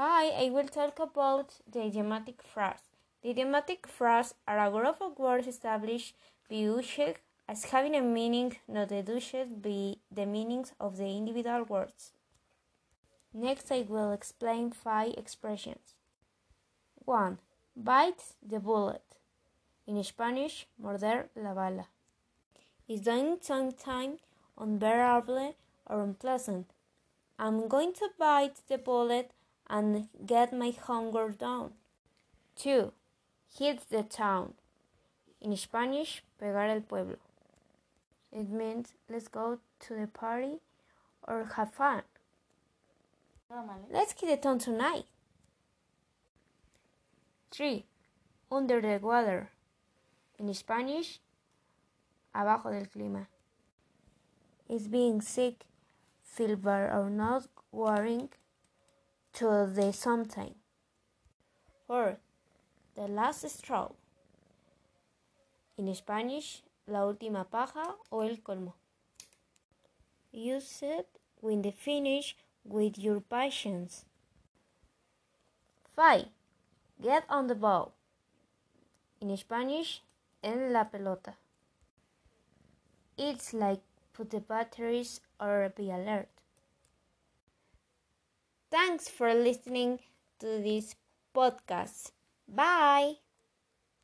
Hi, I will talk about the idiomatic phrase. The idiomatic phrase are a group of words established by as having a meaning not deduced by the meanings of the individual words. Next, I will explain five expressions. 1. Bite the bullet. In Spanish, morder la bala. Is doing something unbearable or unpleasant. I'm going to bite the bullet and get my hunger down. 2. Hit the town. In Spanish, pegar el pueblo. It means let's go to the party or have fun. Let's hit the town tonight. 3. Under the water. In Spanish, abajo del clima. Is being sick, fever, or not worrying to the something. 4. The last straw. In Spanish, la última paja o el colmo. Use it when the finish with your patience. 5. Get on the ball. In Spanish, en la pelota. It's like put the batteries or be alert. Thanks for listening to this podcast. Bye.